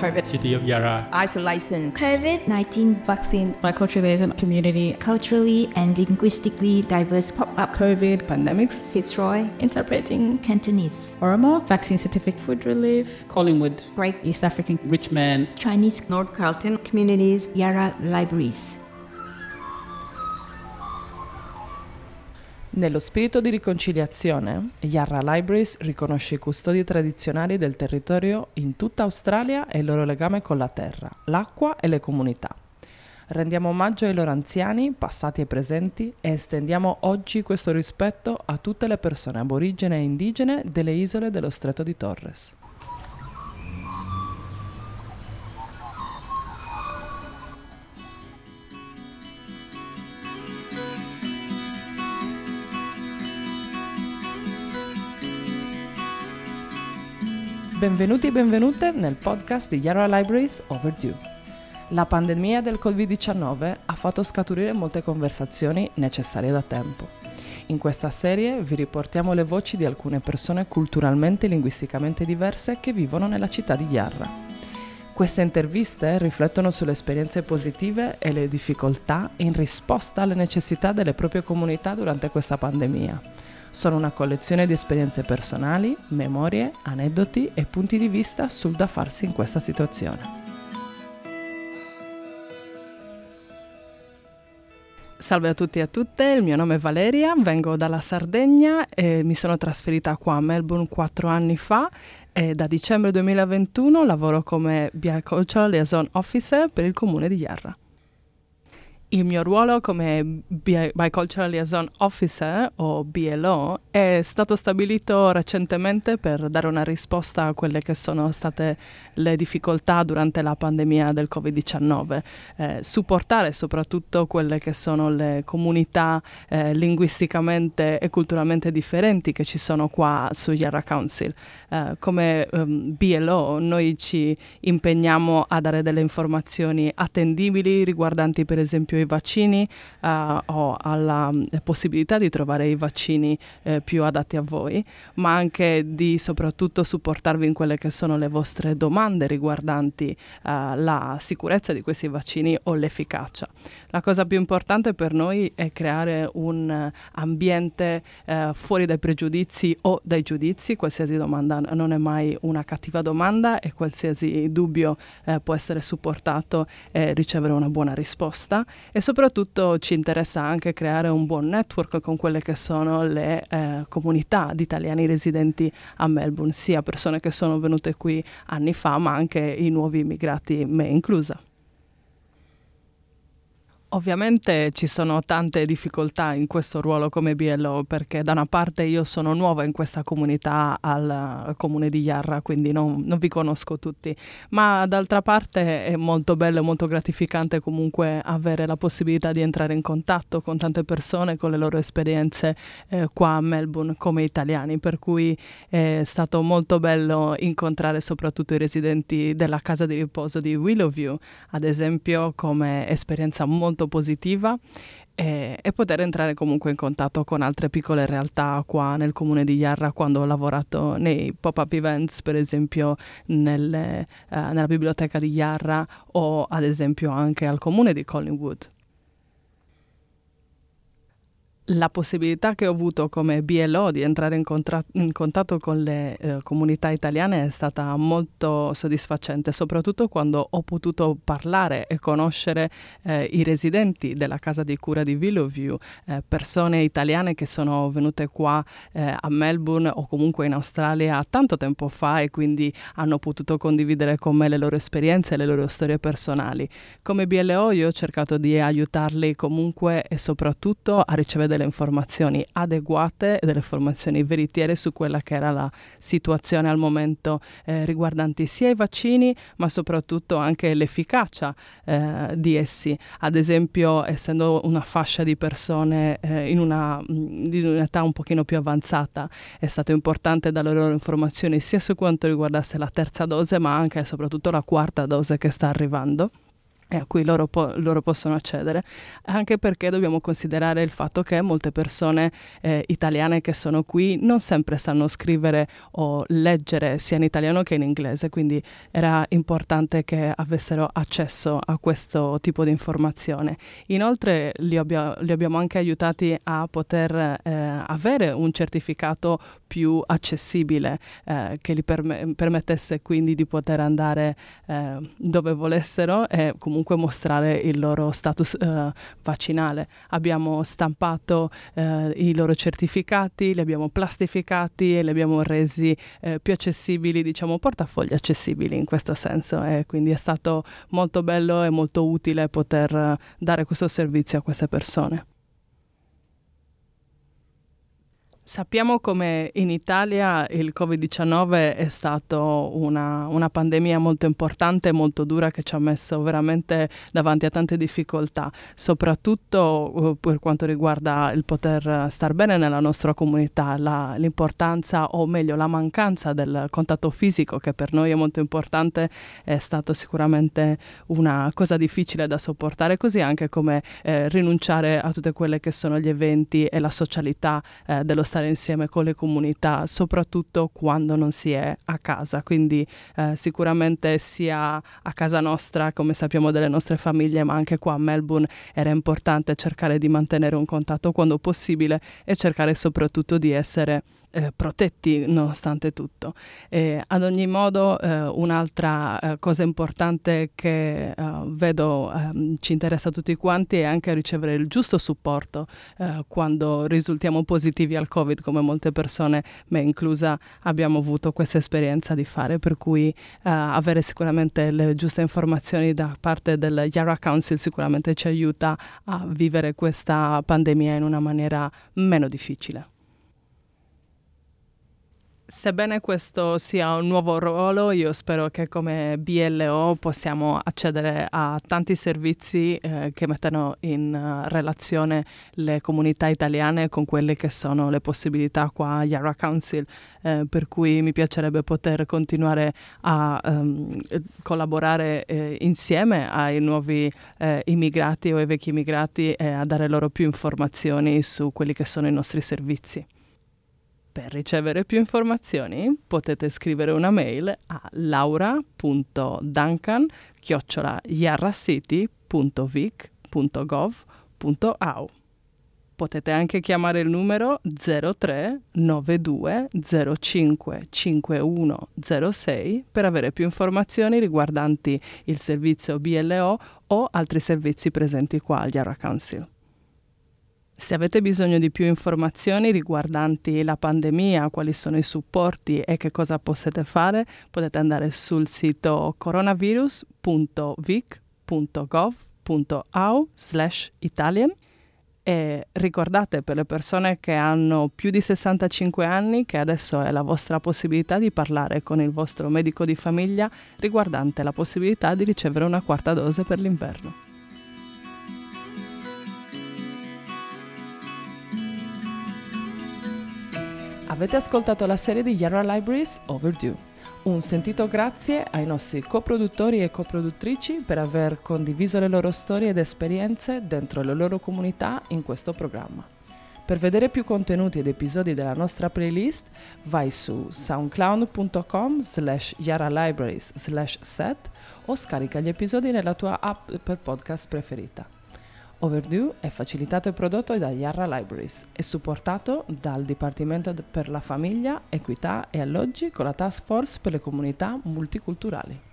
COVID, City of Yarra. isolation, COVID 19 vaccine, biculturalism, community, culturally and linguistically diverse pop up COVID, pandemics, Fitzroy, interpreting, Cantonese, Oromo, vaccine certificate, food relief, Collingwood. Great East African, Richmond. Chinese North Carlton, communities, Yarra libraries. Nello spirito di riconciliazione, Yarra Libraries riconosce i custodi tradizionali del territorio in tutta Australia e il loro legame con la terra, l'acqua e le comunità. Rendiamo omaggio ai loro anziani, passati e presenti, e estendiamo oggi questo rispetto a tutte le persone aborigene e indigene delle isole dello Stretto di Torres. Benvenuti e benvenute nel podcast di Yarra Libraries Overdue. La pandemia del Covid-19 ha fatto scaturire molte conversazioni necessarie da tempo. In questa serie vi riportiamo le voci di alcune persone culturalmente e linguisticamente diverse che vivono nella città di Yarra. Queste interviste riflettono sulle esperienze positive e le difficoltà in risposta alle necessità delle proprie comunità durante questa pandemia. Sono una collezione di esperienze personali, memorie, aneddoti e punti di vista sul da farsi in questa situazione. Salve a tutti e a tutte, il mio nome è Valeria, vengo dalla Sardegna e mi sono trasferita qua a Melbourne quattro anni fa e da dicembre 2021 lavoro come Bicultural Liaison Officer per il comune di Yarra. Il mio ruolo come Bi- Bicultural Liaison Officer o BLO è stato stabilito recentemente per dare una risposta a quelle che sono state le difficoltà durante la pandemia del Covid-19, eh, supportare soprattutto quelle che sono le comunità eh, linguisticamente e culturalmente differenti che ci sono qua su Yarra Council. Eh, come um, BLO noi ci impegniamo a dare delle informazioni attendibili riguardanti per esempio i vaccini uh, o alla um, possibilità di trovare i vaccini eh, più adatti a voi, ma anche di soprattutto supportarvi in quelle che sono le vostre domande riguardanti uh, la sicurezza di questi vaccini o l'efficacia. La cosa più importante per noi è creare un ambiente fuori dai pregiudizi o dai giudizi, qualsiasi domanda non è mai una cattiva domanda e qualsiasi dubbio può essere supportato e ricevere una buona risposta e soprattutto ci interessa anche creare un buon network con quelle che sono le eh, comunità di italiani residenti a Melbourne, sia persone che sono venute qui anni fa, ma anche i nuovi immigrati, me inclusa. Ovviamente ci sono tante difficoltà in questo ruolo come BLO perché da una parte io sono nuova in questa comunità al comune di Yarra, quindi non, non vi conosco tutti, ma d'altra parte è molto bello e molto gratificante comunque avere la possibilità di entrare in contatto con tante persone, con le loro esperienze eh, qua a Melbourne come italiani, per cui è stato molto bello incontrare soprattutto i residenti della casa di riposo di Willowview, ad esempio come esperienza molto positiva e, e, poter entrare comunque in contatto con altre piccole realtà qua nel comune di Yarra quando ho lavorato nei pop-up events, per esempio nelle, uh, nella biblioteca di Yarra o ad esempio anche al comune di Collingwood la possibilità che ho avuto come BLO di entrare in, contra- in contatto con le eh, comunità italiane è stata molto soddisfacente, soprattutto quando ho potuto parlare e conoscere eh, i residenti della casa di cura di Willowview, eh, persone italiane che sono venute qua eh, a Melbourne o comunque in Australia tanto tempo fa e quindi hanno potuto condividere con me le loro esperienze e le loro storie personali. Come BLO io ho cercato di aiutarli comunque e soprattutto a ricevere delle informazioni adeguate e delle informazioni veritiere su quella che era la situazione al momento eh, riguardanti sia i vaccini ma soprattutto anche l'efficacia eh, di essi. Ad esempio, essendo una fascia di persone eh, in, una, in un'età un pochino più avanzata, è stato importante dare loro informazioni sia su quanto riguardasse la terza dose ma anche e soprattutto la quarta dose che sta arrivando e a cui loro, po- loro, possono accedere, anche perché dobbiamo considerare il fatto che molte persone eh, italiane che sono qui non sempre sanno scrivere o leggere sia in italiano che in inglese, quindi era importante che avessero accesso a questo tipo di informazione. Inoltre li, abbia- li abbiamo anche aiutati a poter eh, avere un certificato più accessibile eh, che gli perm- permettesse quindi di poter andare eh, dove volessero e comunque comunque mostrare il loro status uh, vaccinale. Abbiamo stampato uh, i loro certificati, li abbiamo plastificati e li abbiamo resi uh, più accessibili, diciamo portafogli accessibili in questo senso e quindi è stato molto bello e molto utile poter dare questo servizio a queste persone. Sappiamo come in Italia il Covid-19 è stato una, una, pandemia molto importante molto dura che ci ha messo veramente davanti a tante difficoltà, soprattutto uh, per quanto riguarda il poter star bene nella nostra comunità, la, l'importanza o meglio la mancanza del contatto fisico che per noi è molto importante è stato sicuramente una cosa difficile da sopportare, così anche come eh, rinunciare a tutte quelle che sono gli eventi e la socialità eh, dello stare insieme con le comunità, soprattutto quando non si è a casa. Quindi eh, sicuramente sia a casa nostra, come sappiamo delle nostre famiglie, ma anche qua a Melbourne era importante cercare di mantenere un contatto quando possibile e cercare soprattutto di essere eh, protetti nonostante tutto. E ad ogni modo eh, un'altra eh, cosa importante che eh, vedo ehm, ci interessa a tutti quanti è anche ricevere il giusto supporto eh, quando risultiamo positivi al Covid, come molte persone, me inclusa, abbiamo avuto questa esperienza di fare, per cui eh, avere sicuramente le giuste informazioni da parte del Yara Council sicuramente ci aiuta a vivere questa pandemia in una maniera meno difficile. Sebbene questo sia un nuovo ruolo, io spero che come BLO possiamo accedere a tanti servizi eh, che mettano in uh, relazione le comunità italiane con quelle che sono le possibilità qua a Yara Council, eh, per cui mi piacerebbe poter continuare a um, collaborare eh, insieme ai nuovi eh, immigrati o ai vecchi immigrati e a dare loro più informazioni su quelli che sono i nostri servizi. Per ricevere più informazioni potete scrivere una mail a laura.duncan.yarracity.vic.gov.au Potete anche chiamare il numero 03 92 05 5106 per avere più informazioni riguardanti il servizio BLO o altri servizi presenti qua al Yarra Council. Se avete bisogno di più informazioni riguardanti la pandemia, quali sono i supporti e che cosa potete fare, potete andare sul sito coronavirus.vic.gov.au slash Italian e ricordate per le persone che hanno più di 65 anni che adesso è la vostra possibilità di parlare con il vostro medico di famiglia riguardante la possibilità di ricevere una quarta dose per l'inverno. Avete ascoltato la serie di Yarra Libraries Overdue. Un sentito grazie ai nostri coproduttori e coproduttrici per aver condiviso le loro storie ed esperienze dentro le loro comunità in questo programma. Per vedere più contenuti ed episodi della nostra playlist vai su soundcloud.com slash yaralibraries slash set o scarica gli episodi nella tua app per podcast preferita. Overdue è facilitato e prodotto da Yarra Libraries e supportato dal Dipartimento per la Famiglia, Equità e Alloggi con la Task Force per le comunità multiculturali.